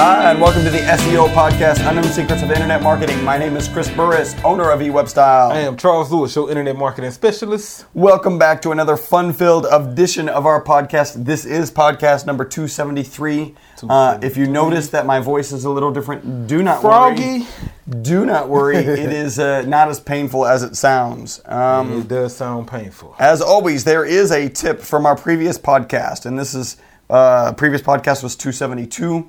Hi, and welcome to the SEO podcast, Unknown Secrets of Internet Marketing. My name is Chris Burris, owner of eWebStyle. I am Charles Lewis, your internet marketing specialist. Welcome back to another fun-filled edition of our podcast. This is podcast number 273. Uh, if you notice that my voice is a little different, do not Froggy. worry. Do not worry. it is uh, not as painful as it sounds. Um, It does sound painful. As always, there is a tip from our previous podcast, and this is uh, previous podcast was 272.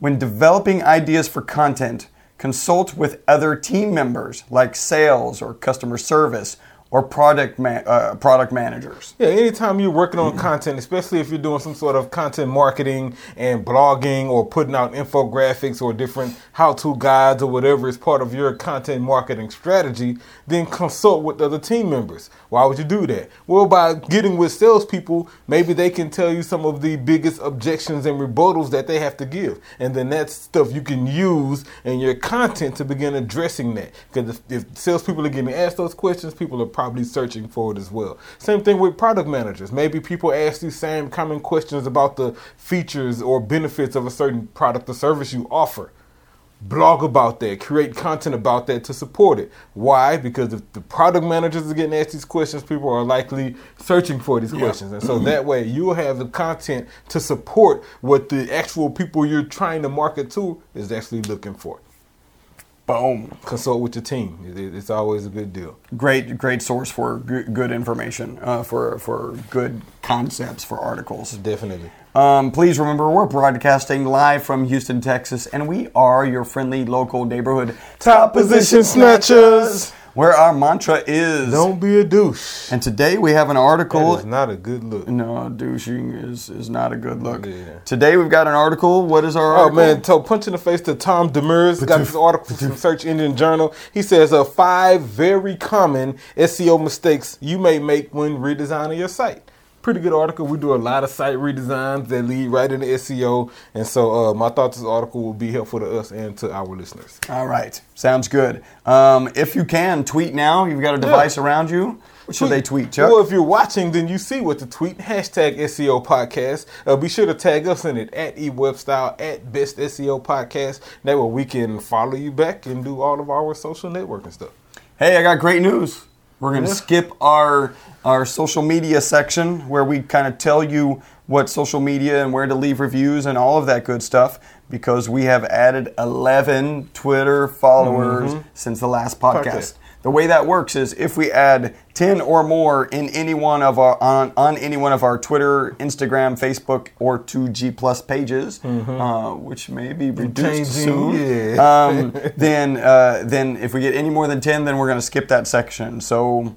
When developing ideas for content, consult with other team members like sales or customer service or product uh, product managers. Yeah, anytime you're working on content, especially if you're doing some sort of content marketing and blogging or putting out infographics or different how to guides or whatever is part of your content marketing strategy, then consult with other team members. Why would you do that? Well, by getting with salespeople, maybe they can tell you some of the biggest objections and rebuttals that they have to give. And then that's stuff you can use in your content to begin addressing that. Because if, if salespeople are getting asked those questions, people are probably searching for it as well. Same thing with product managers. Maybe people ask these same common questions about the features or benefits of a certain product or service you offer. Blog about that, create content about that to support it. Why? Because if the product managers are getting asked these questions, people are likely searching for these questions. And so mm-hmm. that way you'll have the content to support what the actual people you're trying to market to is actually looking for. Boom. Consult with your team. It- It's always a good deal. Great, great source for good information, uh, for for good concepts for articles. Definitely. Um, please remember, we're broadcasting live from Houston, Texas, and we are your friendly local neighborhood Top position snatchers. Where our mantra is. Don't be a douche. And today we have an article. is not a good look. No, douching is, is not a good look. Yeah. Today we've got an article. What is our Oh article? man, So, punch in the face to Tom Demers. Got this article from Search Engine Journal. He says uh, five very common SEO mistakes you may make when redesigning your site. Pretty good article. We do a lot of site redesigns that lead right into SEO, and so uh, my thoughts this article will be helpful to us and to our listeners. All right, sounds good. Um, if you can, tweet now. You've got a device around you. What should they tweet, Chuck? Well, if you're watching, then you see what to tweet. Hashtag SEO podcast. Uh, be sure to tag us in it at eWebStyle, at Best SEO Podcast. That way we can follow you back and do all of our social networking stuff. Hey, I got great news. We're going to skip our our social media section where we kind of tell you what social media and where to leave reviews and all of that good stuff because we have added 11 Twitter followers mm-hmm. since the last podcast. Podcast. The way that works is if we add 10 or more in any one of our on, on any one of our Twitter, Instagram, Facebook or 2G plus pages, uh, which may be reduced soon. yeah. Um, then uh, then if we get any more than 10 then we're going to skip that section. So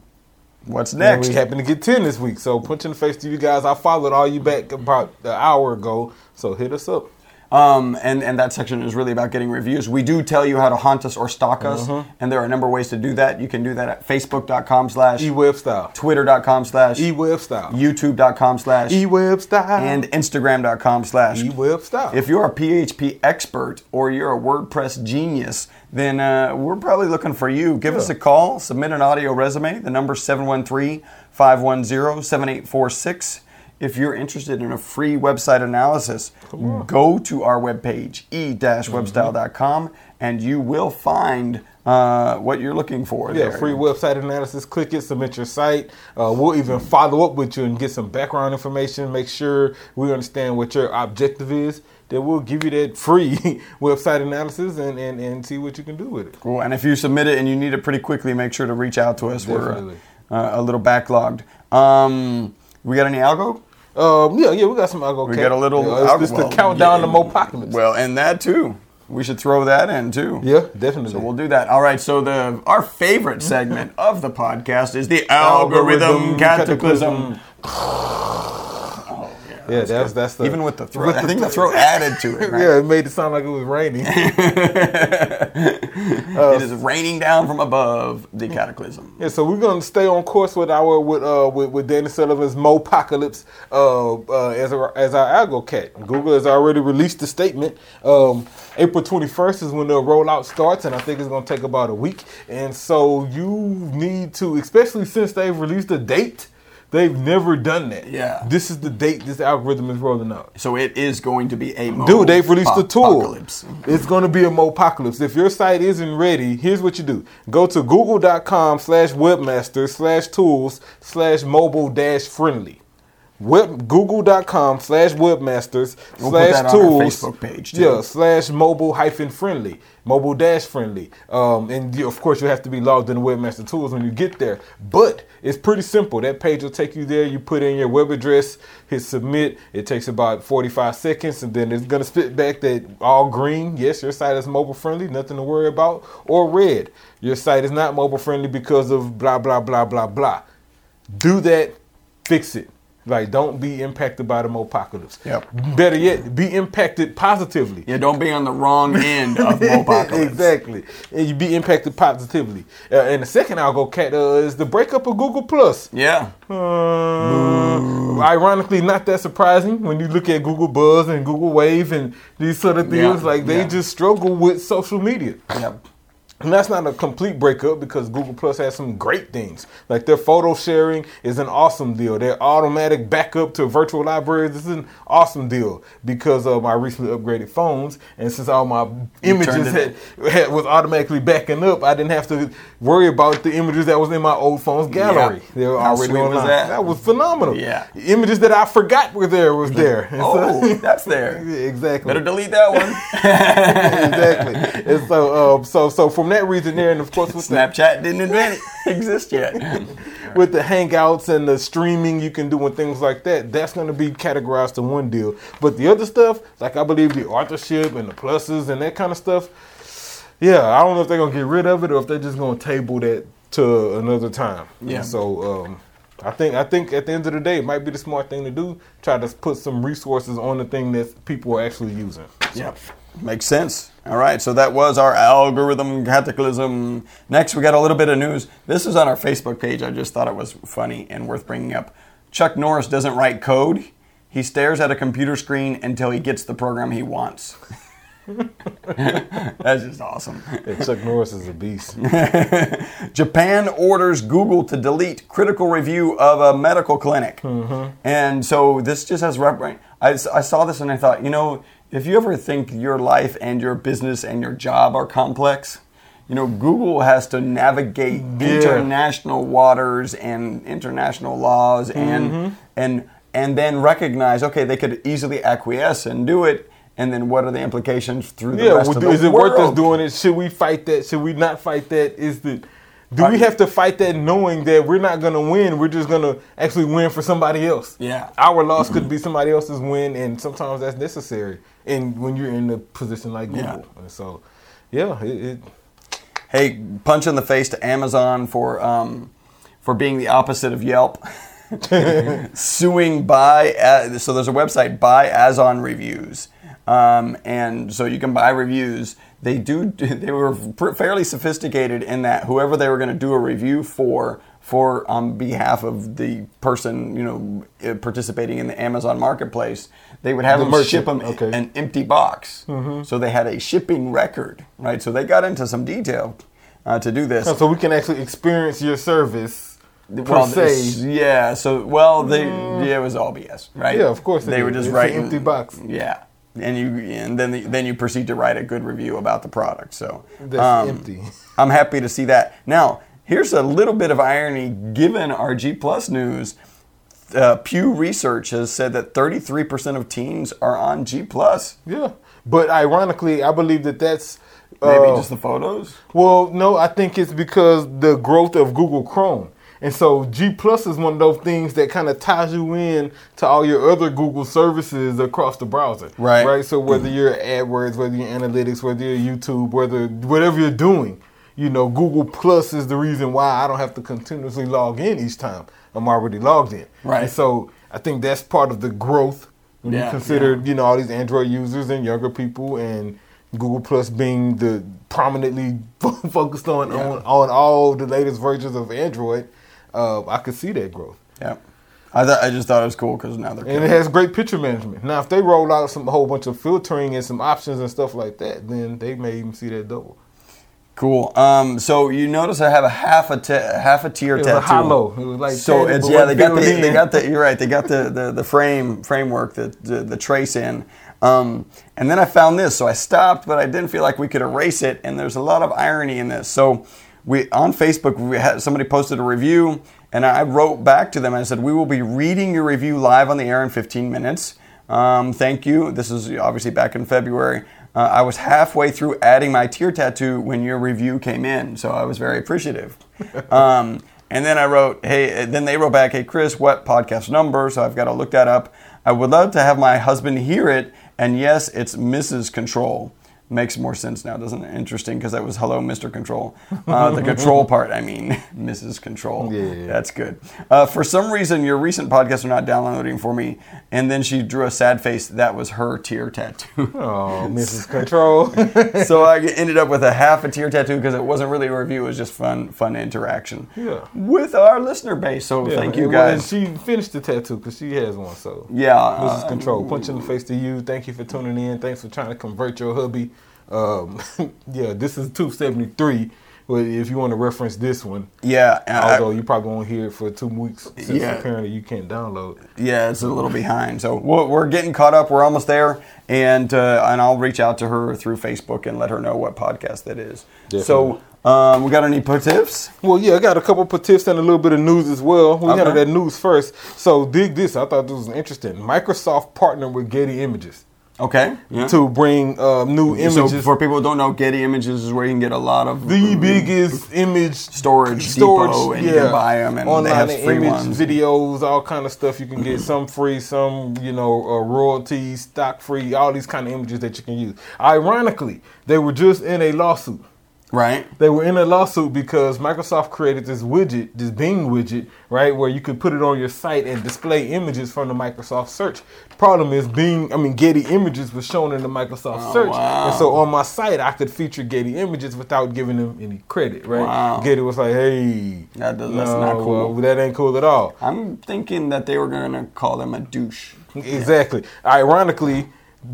what's And next? we happen to get 10 this week. So punch in the face to you guys. I followed all you back about an hour ago. So hit us up. Um, and, and that section is really about getting reviews. We do tell you how to haunt us or stalk us, Mm-hmm. and there are a number of ways to do that. You can do that at facebook.com slash, eWeb style. twitter.com slash, eWeb style. youtube.com slash, eWeb style. and instagram.com slash. eWeb style. If you're a PHP expert or you're a WordPress genius, then uh, we're probably looking for you. Give us a call, submit an audio resume. The number 713 510 7846. If you're interested in a free website analysis, go to our webpage, e-webstyle.com, and you will find uh, what you're looking for Yeah, there. free website analysis. Click it, submit your site. Uh, we'll even follow up with you and get some background information. Make sure we understand what your objective is. Then we'll give you that free website analysis and, and, and see what you can do with it. Cool. And if you submit it and you need it pretty quickly, make sure to reach out to us. Definitely. We're uh, a little backlogged. Um, we got any algo? Um, yeah, yeah, we got some algo. We got a little Yeah, it's, it's well, the countdown yeah, to Mopocalypse. Well, and that too. We should throw that in too. yeah, definitely. So we'll do that. All right. So the our favorite segment of the podcast is the algorithm, Algorithm cataclysm. Yeah, that's that's the Even with the throat, I think the throat added to it. Right? yeah, it made it sound like it was raining. it is raining down from above the cataclysm. Yeah, so we're gonna stay on course with our with uh with, with Danny Sullivan's Mopocalypse uh, uh as our as our algo cat. Google has already released the statement. Um, April twenty first is when the rollout starts, and I think it's gonna take about a week. And so you need to, especially since they've released a date. They've never done that. Yeah. This is the date this algorithm is rolling out. So it is going to be a mo- Dude, they've released the tool. It's going to be a mopocalypse. If your site isn't ready, here's what you do. Go to google.com slash webmaster slash tools slash mobile dash friendly. Web, google.com slash webmasters We'll slash our tools. Facebook page, too. Yeah, slash mobile hyphen friendly. Mobile dash friendly. Um, and you, of course, you have to be logged in Webmaster Tools when you get there. But it's pretty simple. That page will take you there. You put in your web address, hit submit. It takes about 45 seconds, and then it's going to spit back that all green. Yes, your site is mobile friendly, nothing to worry about. Or red. Your site is not mobile friendly because of blah, blah, blah, blah, blah. Do that, fix it. Like, don't be impacted by the apocalypse. Yep. Better yet, be impacted positively. Yeah, don't be on the wrong end of apocalypse. exactly. And you be impacted positively. Uh, and the second algo cat uh, is the breakup of Google Plus. Yeah. Uh, ironically, not that surprising when you look at Google Buzz and Google Wave and these sort of things. Yeah, Like they yeah. just struggle with social media. Yep. And that's not a complete breakup because Google Plus has some great things. Like their photo sharing is an awesome deal. Their automatic backup to virtual libraries is an awesome deal because of my recently upgraded phones. And since all my images had, had, was automatically backing up, I didn't have to worry about the images that was in my old phone's gallery. Yeah. They were How already sweet was online. that? was phenomenal. Yeah. Images that I forgot were there was there. And so- Oh, that's there. Exactly Better delete that one. exactly. And so, um, so, so from that reason there, and of course with the, Snapchat didn't invent exist yet. with the hangouts and the streaming you can do and things like that, that's going to be categorized to one deal. But the other stuff, like I believe the authorship and the pluses and that kind of stuff, yeah, I don't know if they're going to get rid of it or if they're just going to table that to another time. Yeah. So. Um, I think I think at the end of the day, it might be the smart thing to do. Try to put some resources on the thing that people are actually using. Yep. Makes sense. All right, so that was our algorithm cataclysm. Next, we got a little bit of news. This is on our Facebook page. I just thought it was funny and worth bringing up. Chuck Norris doesn't write code. He stares at a computer screen until he gets the program he wants. That's just awesome. Yeah, Chuck Norris is a beast. Japan orders Google to delete critical review of a medical clinic. Mm-hmm. And so this just has rep- I, I saw this and I thought, you know, if you ever think your life and your business and your job are complex, you know, Google has to navigate international waters and international laws and mm-hmm. and and then recognize, okay, they could easily acquiesce and do it. And then what are the implications through the Yeah, rest well, of the is it worth us doing it? Should we fight that? Should we not fight that? Is the do we have to fight that knowing that we're not going to win? We're just going to actually win for somebody else. Yeah. our loss could be somebody else's win, and sometimes that's necessary. And when you're in a position like Google, Yeah. and so yeah, it, it Hey, punch in the face to Amazon for um, for being the opposite of Yelp. Suing by uh, so there's a website Buyazonreviews, um, and so you can buy reviews. They do they were fairly sophisticated in that whoever they were going to do a review for for on behalf of the person you know participating in the Amazon marketplace, they would have The them merchant, ship them okay. an empty box. Mm-hmm. So they had a shipping record, right? So they got into some detail uh, to do this. Oh, so we can actually experience your service Well, se. yeah. So well, they mm. yeah, it was all BS, right? Yeah, of course They were just It's writing empty box. Yeah, and you and then the, then you proceed to write a good review about the product. So That's um, empty. I'm happy to see that. Now, here's a little bit of irony given our G Plus news. Uh, Pew Research has said that 33% of teens are on G Plus. Yeah, but ironically, I believe that that's Maybe uh, just the photos. Well, no, I think it's because the growth of Google Chrome. And so G Plus is one of those things that kind of ties you in to all your other Google services across the browser. Right. Right. So whether you're AdWords, whether you're analytics, whether you're YouTube, whether whatever you're doing, you know, Google Plus is the reason why I don't have to continuously log in each time. I'm already logged in. Right. And so I think that's part of the growth when Yeah, you consider, you know, all these Android users and younger people and Google Plus being the prominently focused on, on on all the latest versions of Android, uh, I could see that growth. Yeah. I, th- I just thought it was cool because now they're And it has great picture management. Now, if they roll out some a whole bunch of filtering and some options and stuff like that, then they may even see that double. Cool. Um, so you notice I have a half a t- half a tear It was tattoo. a hollow. It was like so it's yeah they got the filled they got the you're right they got the the, the frame framework the, the the trace in. Um, and then I found this, so I stopped, but I didn't feel like we could erase it. And there's a lot of irony in this. So we on Facebook we had somebody posted a review, and I wrote back to them and I said we will be reading your review live on the air in 15 minutes. Um, thank you. This is obviously back in February. Uh, I was halfway through adding my tear tattoo when your review came in, so I was very appreciative. um, and then I wrote, hey, then they wrote back, hey, Chris, what podcast number? So I've got to look that up. I would love to have my husband hear it, and yes, it's Mrs. Control. Makes more sense now, doesn't it? Interesting because that was hello, Mr. Control. Uh, the control part, I mean, Mrs. Control. Yeah. That's good. Uh, for some reason, your recent podcasts are not downloading for me. And then she drew a sad face. That was her tear tattoo. Oh, Mrs. Control. so I ended up with a half a tear tattoo because it wasn't really a review. It was just fun, fun interaction Yeah. with our listener base. So Yeah, thank you and guys. She finished the tattoo because she has one. So yeah, Mrs. uh, Control, punch in the face to you. Thank you for tuning in. Thanks for trying to convert your hubby. Um, yeah, this is 273. But if you want to reference this one, yeah, I- although you probably won't hear it for two weeks since Yeah. apparently you can't download. yeah, it's a little behind. So we're, we're getting caught up. We're almost there, and uh, and I'll reach out to her through Facebook and let her know what podcast that is. So um, we got any tips? Well, yeah, I got a couple of tips and a little bit of news as well. We Okay. got that news first. So dig this. I thought this was interesting. Microsoft partnered with Getty Images Okay. Yeah. to bring um, new So images. for people who don't know, Getty Images is where you can get a lot of the biggest image storage, depot, and you can buy them, and online they have free image ones. videos, all kind of stuff. You can get some free, some you know uh, royalties, stock free, all these kind of images that you can use. Ironically, they were just in a lawsuit. Right? They were in a lawsuit because Microsoft created this widget, this Bing widget, right, where you could put it on your site and display images from the Microsoft search. Problem is, Bing, I mean, Getty Images was shown in the Microsoft Oh, search, wow. and so on my site I could feature Getty Images without giving them any credit, right? Wow. Getty was like, "Hey, That does- no, that's not cool." well, that ain't cool at all." I'm thinking that they were going to call them a douche. Exactly. Ironically,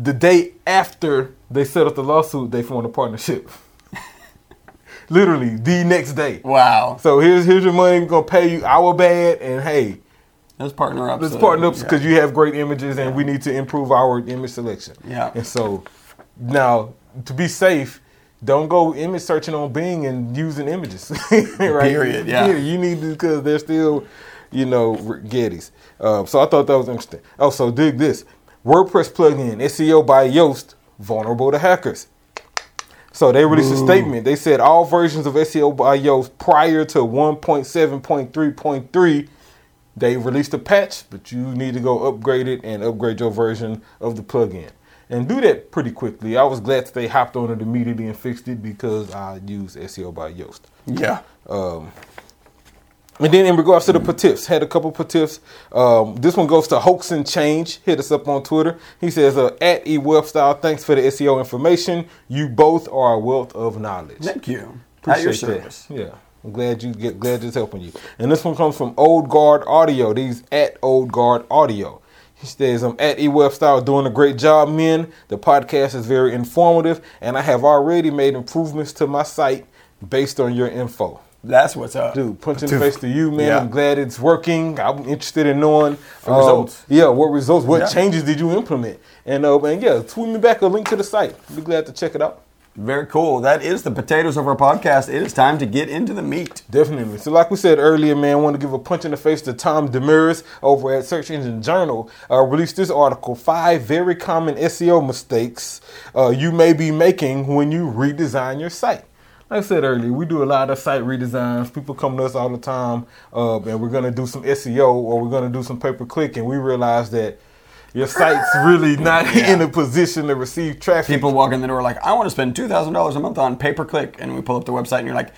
the day after they set up the lawsuit, they formed a partnership. Literally, the next day. Wow. So here's here's your money. We're gonna pay you our bad, and hey, Let's partner up. let's so- partner up yeah. because you have great images, and we need to improve our image selection. Yeah. And so now, to be safe, don't go image searching on Bing and using images. right? Period, yeah. You need to because they're still, you know, Gettys. Uh, so I thought that was interesting. Oh, so dig this: WordPress plugin SEO by Yoast vulnerable to hackers. So they released a statement. They said all versions of SEO by Yoast prior to 1.7.3.3, they released a patch, but you need to go upgrade it and upgrade your version of the plugin. And do that pretty quickly. I was glad that they hopped on it immediately and fixed it because I use SEO by Yoast. Yeah. Um, and then in regards to the patiffs, had a couple patiffs. Um, this one goes to Hoax and Change. Hit us up on Twitter. He says, uh, at E Style, thanks for the SEO information. You both are a wealth of knowledge. Thank you. At your Appreciate service. that. Yeah. I'm glad you get glad it's helping you. And this one comes from Old Guard Audio. These at Old Guard Audio. He says, I'm at E Style doing a great job, men. The podcast is very informative, and I have already made improvements to my site based on your info. That's what's up. Dude, punch in the face to you, man. Yeah. I'm glad it's working. I'm interested in knowing um, results. Yeah, what results? What Yeah. changes did you implement? And uh, and yeah, tweet me back a link to the site. Be glad to check it out. Very cool. That is the potatoes of our podcast. It is time to get into the meat. Definitely. So, like we said earlier, man, I want to give a punch in the face to Tom Demers over at Search Engine Journal. Uh, released this article: five very common SEO mistakes uh, you may be making when you redesign your site. Like I said earlier, we do a lot of site redesigns. People come to us all the time, uh, and we're going to do some SEO or we're going to do some pay per click, and we realize that your site's really not in a position to receive traffic. People walk in the door like, I want to spend two thousand dollars a month on pay per click, and we pull up the website, and you're like,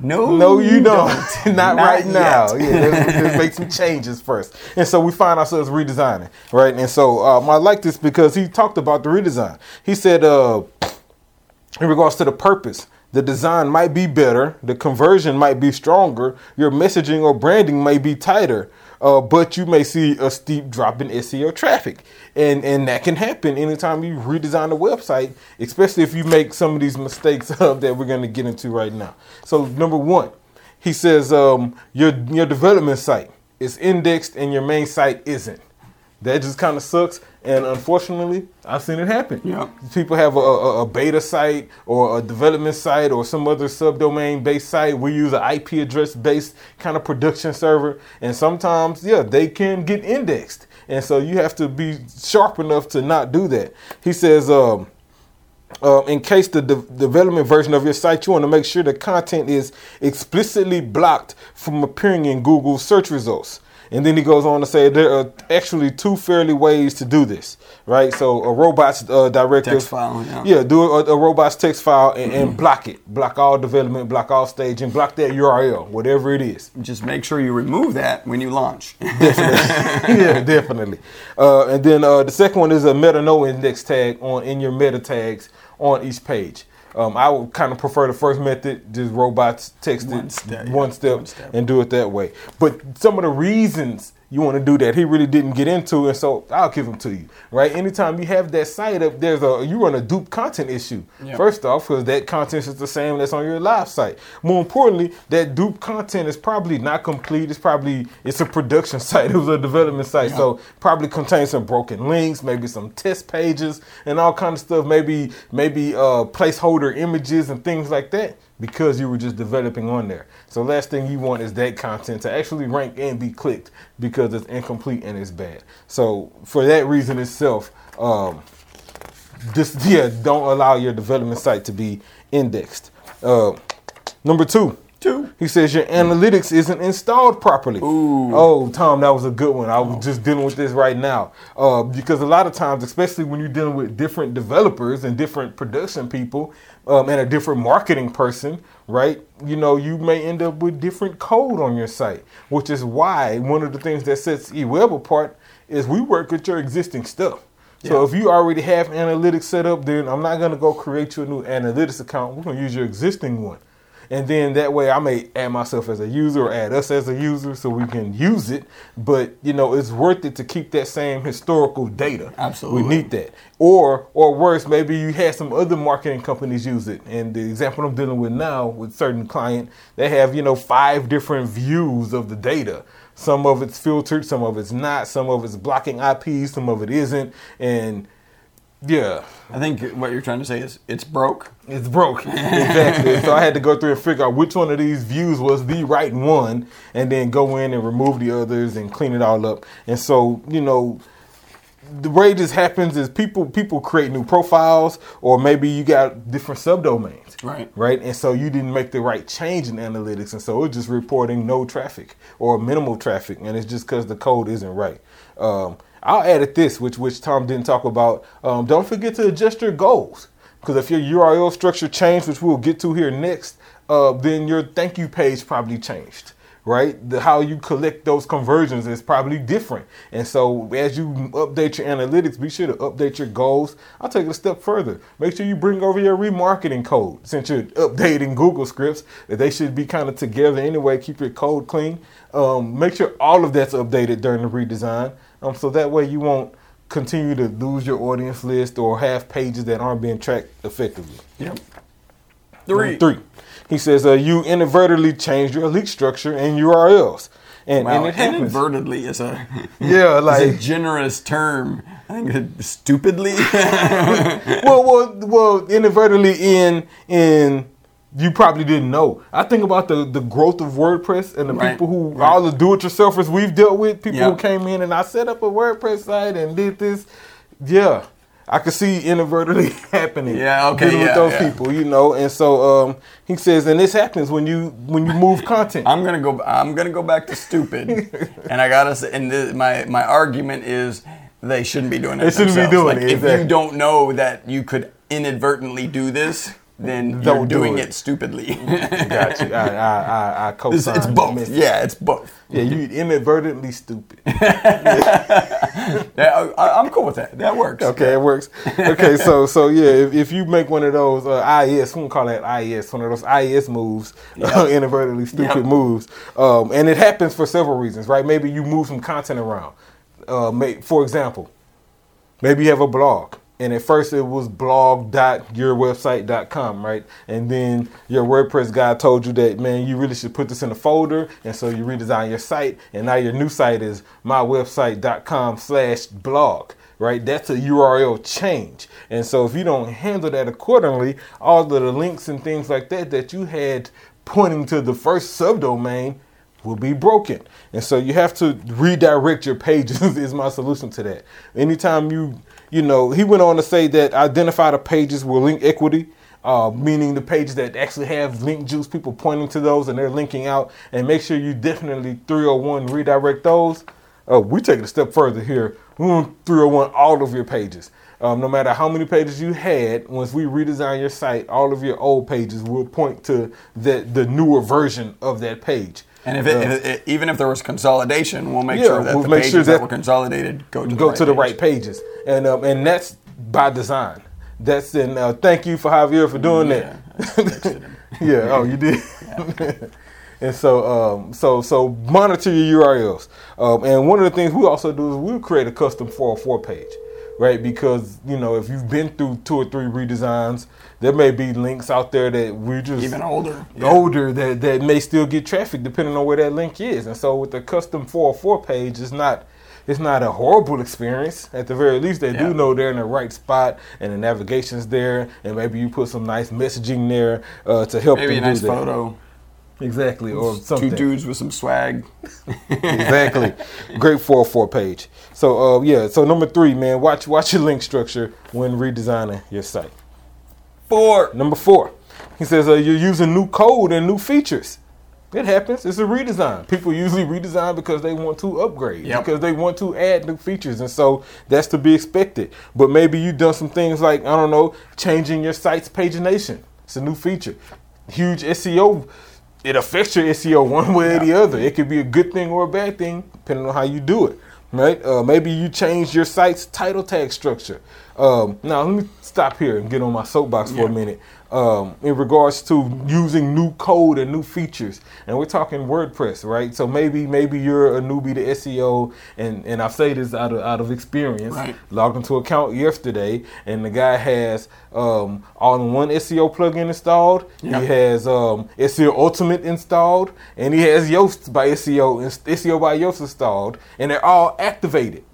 No, No, you don't. Not, right yet. now. Yeah, let's, let's make some changes first. And so we find ourselves redesigning, right? And so um, I like this because he talked about the redesign. He said, uh, in regards to the purpose, the design might be better, the conversion might be stronger, your messaging or branding may be tighter, uh, but you may see a steep drop in SEO traffic, and and that can happen anytime you redesign a website, especially if you make some of these mistakes uh, that we're going to get into right now. So number one, he says um, your your development site is indexed and your main site isn't. That just kind of sucks. And unfortunately, I've seen it happen. Yeah. People have a, a, a beta site or a development site or some other subdomain based site. We use an IP address based kind of production server. And sometimes, yeah, they can get indexed. And so you have to be sharp enough to not do that. He says, um, uh, in case the de- development version of your site, you want to make sure the content is explicitly blocked from appearing in Google search results. And then he goes on to say there are actually two fairly ways to do this, right? So a robots uh, directive, Text file, yeah. do a, a robots text file and, and block it, block all development, block all staging, block that URL, whatever it is. Just make sure you remove that when you launch. yeah, definitely. Uh, and then uh, the second one is a meta no index tag on in your meta tags on each page. Um, I would kind of prefer the first method, just robots text One it step, one yeah, step, one step. and do it that way. But some of the reasons you want to do that, he really didn't get into, and so I'll give them to you. Right? Anytime you have that site up, there's a you run a dupe content issue. First off, because that content is the same that's on your live site. More importantly, that dupe content is probably not complete. It's probably it's a production site. It was a development site, so probably contains some broken links, maybe some test pages, and all kind of stuff. Maybe maybe uh, placeholder images and things like that because you were just developing on there. So last thing you want is that content to actually rank and be clicked because it's incomplete and it's bad. So for that reason itself, um, just yeah, don't allow your development site to be indexed. Uh, number two. Two. He says your analytics isn't installed properly. Oh, Tom, that was a good one. I was just dealing with this right now. Uh, because a lot of times, especially when you're dealing with different developers and different production people um, and a different marketing person, right? You know, you may end up with different code on your site, which is why one of the things that sets eWeb apart is we work with your existing stuff. So Yeah. if you already have analytics set up, then I'm not gonna go create you a new analytics account. We're gonna use your existing one. And then that way I may add myself as a user or add us as a user so we can use it. But you know, it's worth it to keep that same historical data. Absolutely. We need that. Or or worse, maybe you had some other marketing companies use it. And the example I'm dealing with now with certain client, they have, you know, five different views of the data. Some of it's filtered, some of it's not, some of it's blocking IPs, some of it isn't. And yeah, I think what you're trying to say is it's broke. it's broke. exactly. so I had to go through and figure out which one of these views was the right one and then go in and remove the others and clean it all up. And so, you know, the way this happens is people people create new profiles or maybe you got different subdomains. Right. Right. And so you didn't make the right change in analytics and so it's just reporting no traffic or minimal traffic and it's just because the code isn't right. Um, I'll add it this, which which Tom didn't talk about. Um, don't forget to adjust your goals. Because if your URL structure changed, which we'll get to here next, uh, then your thank you page probably changed, right? The, how you collect those conversions is probably different. And so as you update your analytics, be sure to update your goals. I'll take it a step further. Make sure you bring over your remarketing code. Since you're updating Google scripts, that they should be kind of together anyway. Keep your code clean. Um, make sure all of that's updated during the redesign. Um, so that way you won't continue to lose your audience list or have pages that aren't being tracked effectively. Yep. Number Three. He says uh, you inadvertently changed your link structure and URLs. And, Wow, and it happens. inadvertently is a Yeah, is a like generous term. I think it- stupidly. well, well, well, inadvertently in in you probably didn't know. I think about the the growth of WordPress and the Right, people who right. all the do-it-yourselfers we've dealt with. People Yeah. who came in and I set up a WordPress site and did this. Yeah, I could see inadvertently happening. Yeah, okay, dealing yeah, with those yeah. people, you know. And so um, he says, and this happens when you when you move content. I'm gonna go. I'm gonna go back to stupid, and I gotta say, and the, my my argument is they shouldn't be doing it. They shouldn't be doing Like, it, If you don't know that you could inadvertently do this, then Don't you're do doing it. it, stupidly. Got you. I, I, I, I it's, co-sign. it's both. Yeah, it's both. Yeah, you inadvertently stupid. Yeah, I, I'm cool with that. That works. Okay, it works. Okay, so so yeah, if, if you make one of those uh, IES, we call that IES, one of those IES moves, uh, inadvertently stupid Yep. moves, um, and it happens for several reasons, right? Maybe you move some content around. Uh, may, for example, maybe you have a blog. And at first it was blog.yourwebsite.com, right? And then your WordPress guy told you that, man, you really should put this in a folder. And so you redesign your site. And now your new site is mywebsite.com slash blog, right? That's a URL change. And so if you don't handle that accordingly, all of the links and things like that that you had pointing to the first subdomain will be broken. And so you have to redirect your pages is my solution to that. Anytime you, you know, he went on to say that identify the pages with link equity, uh, meaning the pages that actually have link juice, people pointing to those and they're linking out, and make sure you definitely 301 redirect those. Uh, we take it a step further here. We want 301 all of your pages. Um, no matter how many pages you had, once we redesign your site, all of your old pages will point to the, the newer version of that page. And if it, if it- even if there was consolidation, we'll make Yeah, sure that we'll the pages sure that, that- were consolidated go to go the right to the right pages, and um, and that's by design. That's and uh, thank you for Javier for doing Yeah, that. yeah. Oh, you did. and so um, so so monitor your URLs. Um, and one of the things we also do is we'll create a custom 404 page. Right, because you know if you've been through two or three redesigns, there may be links out there that we just Even older. Yeah. older that, that may still get traffic depending on where that link is. And so with the custom 404 page, it's not it's not a horrible experience. At the very least, they Yeah. do know they're in the right spot and the navigation's there, and maybe you put some nice messaging there uh, to help Maybe a them nice do that. Exactly, or Two dudes with some swag. exactly. Great four four page. So uh, yeah, so number three, man, watch watch your link structure when redesigning your site. Four. Number four, he says uh, you're using new code and new features. It happens. It's a redesign. People usually redesign because they want to upgrade, Yep. because they want to add new features, and so that's to be expected. But maybe you've done some things like I don't know, changing your site's pagination. It's a new feature. Huge SEO. It affects your SEO one way or the other. It could be a good thing or a bad thing, depending on how you do it. Right? Uh, maybe you change your site's title tag structure. Um, now let me stop here and get on my soapbox for a minute um, in regards to using new code and new features. And we're talking WordPress, right? So maybe maybe you're a newbie to SEO, and, and I say this out of out of experience. Right. Logged into account yesterday, and the guy has um, all-in-one SEO plugin installed. Yeah. He has um, SEO Ultimate installed, and he has Yoast by SEO SEO by Yoast installed, and they're all activated.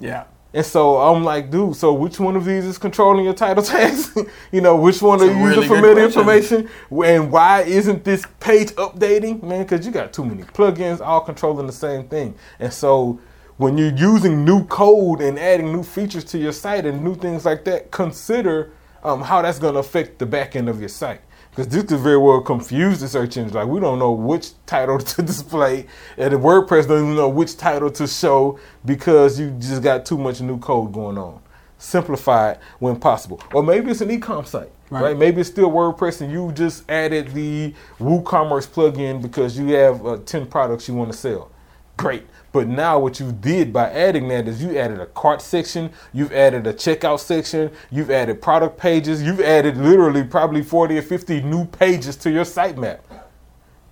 Yeah. And so I'm like, dude, so which one of these is controlling your title tags? you know, which one It's are you really using familiar information? And why isn't this page updating? Man, because you got too many plugins all controlling the same thing. And so when you're using new code and adding new features to your site and new things like that, consider um, how that's going to affect the back end of your site. Because this could very well confuse the search engine. Like we don't know which title to display, and the WordPress doesn't even know which title to show because you just got too much new code going on. Simplify it when possible, or maybe it's an e-com site, right? Right. Maybe it's still WordPress, and you just added the WooCommerce plugin because you have uh, ten products you want to sell. Great. But now what you did by adding that is you added a cart section, you've added a checkout section, you've added product pages, you've added literally probably 40 or 50 new pages to your sitemap.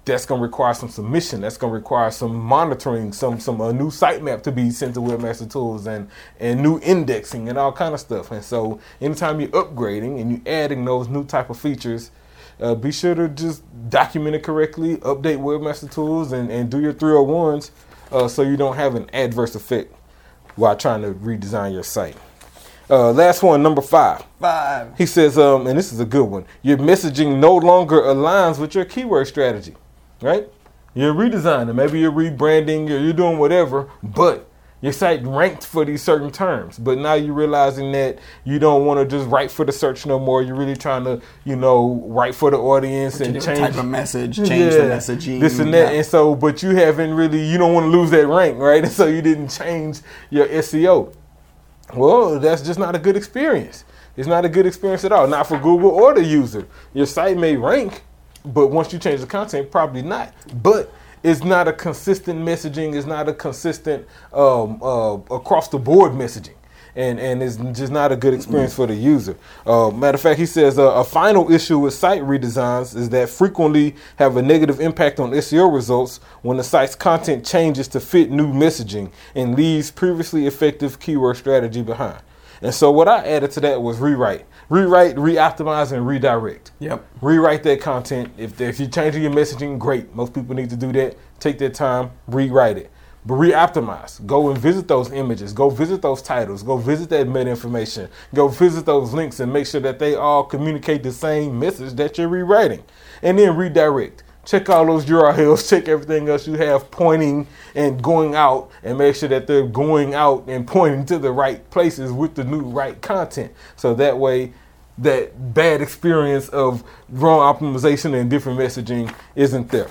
That's to require some submission. That's to require some monitoring, some some a new sitemap to be sent to Webmaster Tools and and new indexing and all kind of stuff. And so anytime you're upgrading and you're adding those new type of features, uh, be sure to just document it correctly, update Webmaster Tools, and, and do your 301s uh, so you don't have an adverse effect while trying to redesign your site. Uh, last one, number five. Five. He says, um, and this is a good one. Your messaging no longer aligns with your keyword strategy, right? You're redesigning, maybe you're rebranding, or you're doing whatever, but your site ranked for these certain terms. But now you're realizing that you don't want to just write for the search no more. You're really trying to, you know, write for the audience and change type of message, change the yeah, messaging. This and that. Yeah. And so, but you haven't really, you don't want to lose that rank, right? And so you didn't change your SEO. Well, that's just not a good experience. It's not a good experience at all. Not for Google or the user. Your site may rank, but once you change the content, probably not. But it's not a consistent messaging. It's not a consistent um, uh, across the board messaging. And, and it's just not a good experience for the user. Uh, matter of fact, he says uh, a final issue with site redesigns is that frequently have a negative impact on SEO results when the site's content changes to fit new messaging and leaves previously effective keyword strategy behind. And so what I added to that was rewrite, rewrite, re-optimize, and redirect. Yep. Rewrite that content. If if you're changing your messaging, great. Most people need to do that. Take their time, rewrite it. But re-optimize. Go and visit those images. Go visit those titles. Go visit that meta information. Go visit those links and make sure that they all communicate the same message that you're rewriting. And then redirect check all those URLs, check everything else you have pointing and going out, and make sure that they're going out and pointing to the right places with the new right content. So that way, that bad experience of wrong optimization and different messaging isn't there.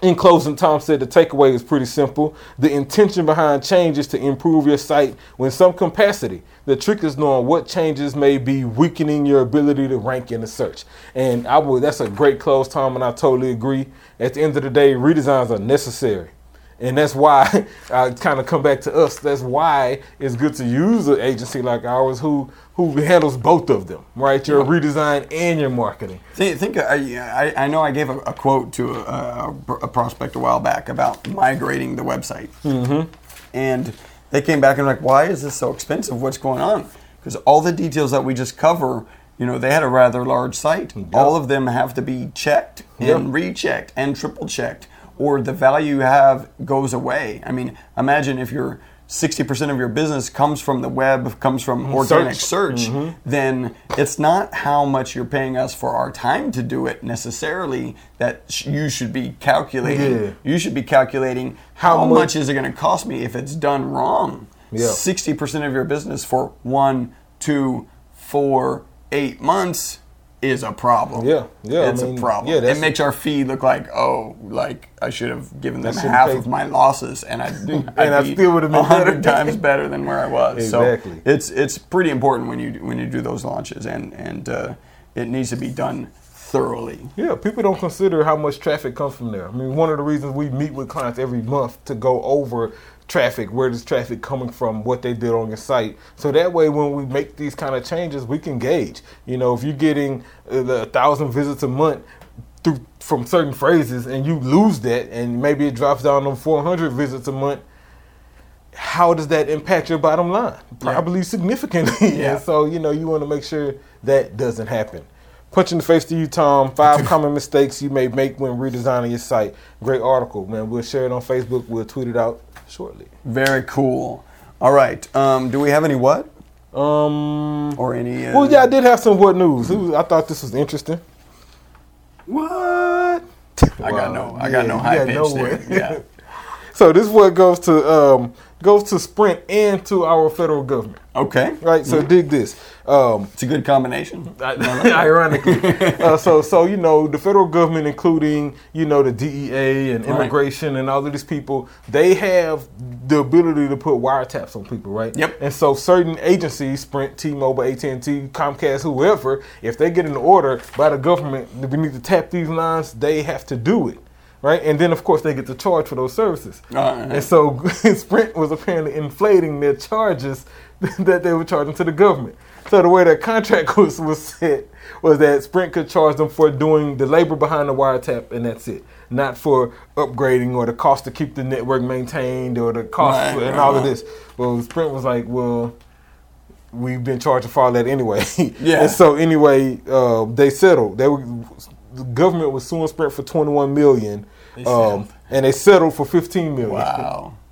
In closing, Tom said the takeaway is pretty simple. The intention behind change is to improve your site with some capacity. The trick is knowing what changes may be weakening your ability to rank in the search. And I would that's a great close, Tom, and I totally agree. At the end of the day, redesigns are necessary. And that's why I kind of come back to us. That's why it's good to use an agency like ours who who handles both of them, right? Your redesign and your marketing. Think, think I, I, I know I gave a, a quote to a, a, prospect a while back about migrating the website. Mm-hmm. And they came back and were like, why is this so expensive? What's going on? Because all the details that we just cover, you know, they had a rather large site. All of them have to be checked and Yep. rechecked and triple checked, or the value you have goes away. I mean, imagine if you're 60% of your business comes from the web, comes from mm-hmm. organic search, mm-hmm. then it's not how much you're paying us for our time to do it necessarily that sh- you should be calculating. Yeah. You should be calculating how, How much, much- is it going to cost me if it's done wrong. Yeah. 60% of your business for one, two, four, eight months is a problem. Yeah, yeah, I It's mean, a problem. yeah, it makes our fee look like, oh, like I should have given them half of my losses, and I'd, And I'd I still would've been a hundred times better than where I was. Exactly. So it's it's pretty important when you when you do those launches, and and uh, it needs to be done thoroughly. Yeah, people don't consider how much traffic comes from there. I mean, one of the reasons we meet with clients every month to go over traffic, where does traffic coming from, what they did on your site. So that way, when we make these kind of changes, we can gauge. You know, if you're getting uh, the thousand visits a month through from certain phrases, and you lose that, and maybe it drops down to 400 visits a month. How does that impact your bottom line? Probably significantly. Yeah. And so, you know, you want to make sure that doesn't happen. Punch in the face to you, Tom. Five common mistakes you may make when redesigning your site. Great article, man. We'll share it on Facebook. We'll tweet it out shortly. Very cool. All right. Um, do we have any what Um. or any? Uh, Well, yeah, I did have some what news. It was- I thought this was interesting. What? I got no. I got no you high got pitch nowhere. there. Yeah. So this what goes to um goes to Sprint and to our federal government. Okay. Right. So dig this. Um, It's a good combination. ironically. uh, so, so you know, the federal government, including you know the DEA and Right. immigration and all of these people, they have the ability to put wiretaps on people, right? Yep. And so, certain agencies, Sprint, T-Mobile, AT&T, Comcast, whoever, if they get an order by the government, that we need to tap these lines, they have to do it. Right, and then of course they get to charge for those services, Uh-huh. and so Sprint was apparently inflating their charges that they were charging to the government. So the way that contract was, was set was that Sprint could charge them for doing the labor behind the wiretap, and that's it. Not for upgrading or the cost to keep the network maintained or the cost Right, and right, all of this. Well, Sprint was like, well, we've been charging for all that anyway. Yeah. and so anyway, uh, they settled. They were the government was suing Sprint for twenty one million. They Um, and they settled for fifteen million. Wow.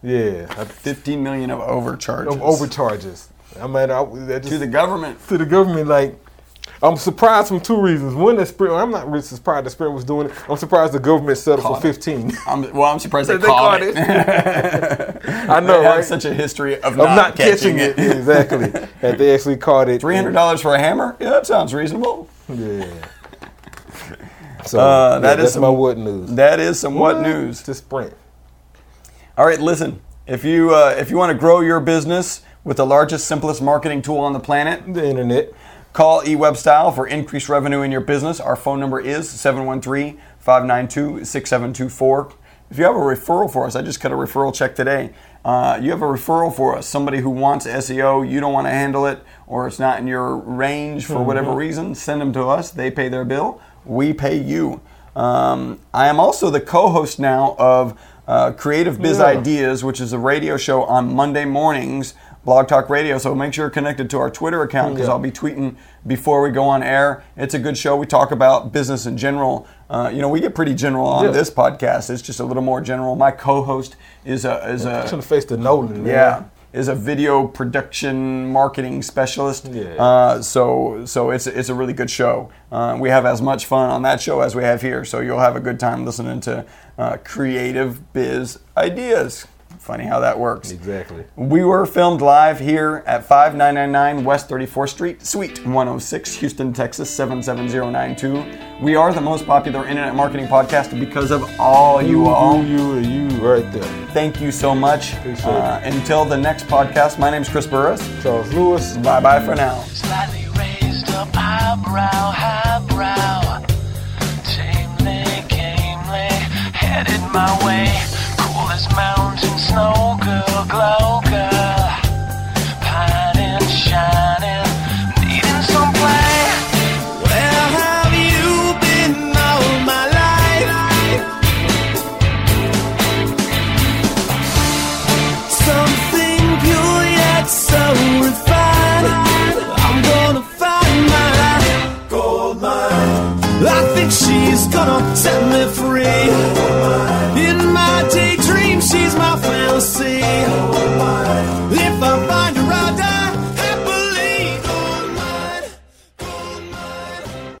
Yeah, 15 million of overcharges. of overcharges. I mean, I, that just, to the government. to the government. Like, I'm surprised from two reasons. One, that Sprint. I'm not really surprised that Sprint was doing it. I'm surprised the government settled Caught for 15. I'm, well, I'm surprised they, They caught, caught it. I know, right? such a history of of not, not catching it. exactly. That they actually caught it. Three hundred dollars for a hammer? Yeah, that sounds reasonable. Yeah. So Uh, yeah, that is some- my what news. That is some what news. to Sprint? All right, listen. If you uh, if you want to grow your business with the largest, simplest marketing tool on the planet. The internet. Call eWebStyle for increased revenue in your business. Our phone number is 713 592 6724. If you have a referral for us, I just cut a referral check today. Uh, you have a referral for us, somebody who wants SEO, you don't want to handle it, or it's not in your range for whatever reason, send them to us. They pay their bill, we pay you. Um, I am also the co host now of uh, Creative Biz Yeah. Ideas, which is a radio show on Monday mornings, Blog Talk Radio. So make sure you're connected to our Twitter account because Yeah. I'll be tweeting before we go on air. It's a good show. We talk about business in general. Uh, you know, we get pretty general on Yeah. this podcast. It's just a little more general. My co-host is a is a have faced the Nolan. Man. Is a video production marketing specialist. Yeah. Uh, so so it's it's a really good show. Uh, we have as much fun on that show as we have here. So you'll have a good time listening to uh, creative biz ideas. Funny how that works. Exactly. We were filmed live here at 5999 West 34th Street, Suite 106, Houston, Texas 77092. We are the most popular internet marketing podcast because of all you all. You, you, you, right there. Thank you so much. Appreciate it. Uh, until the next podcast, my name is Chris Burres. Charles Lewis. Bye bye for now. Slightly raised up eyebrow, highbrow. Tamely, gamely, headed my way. Set me free.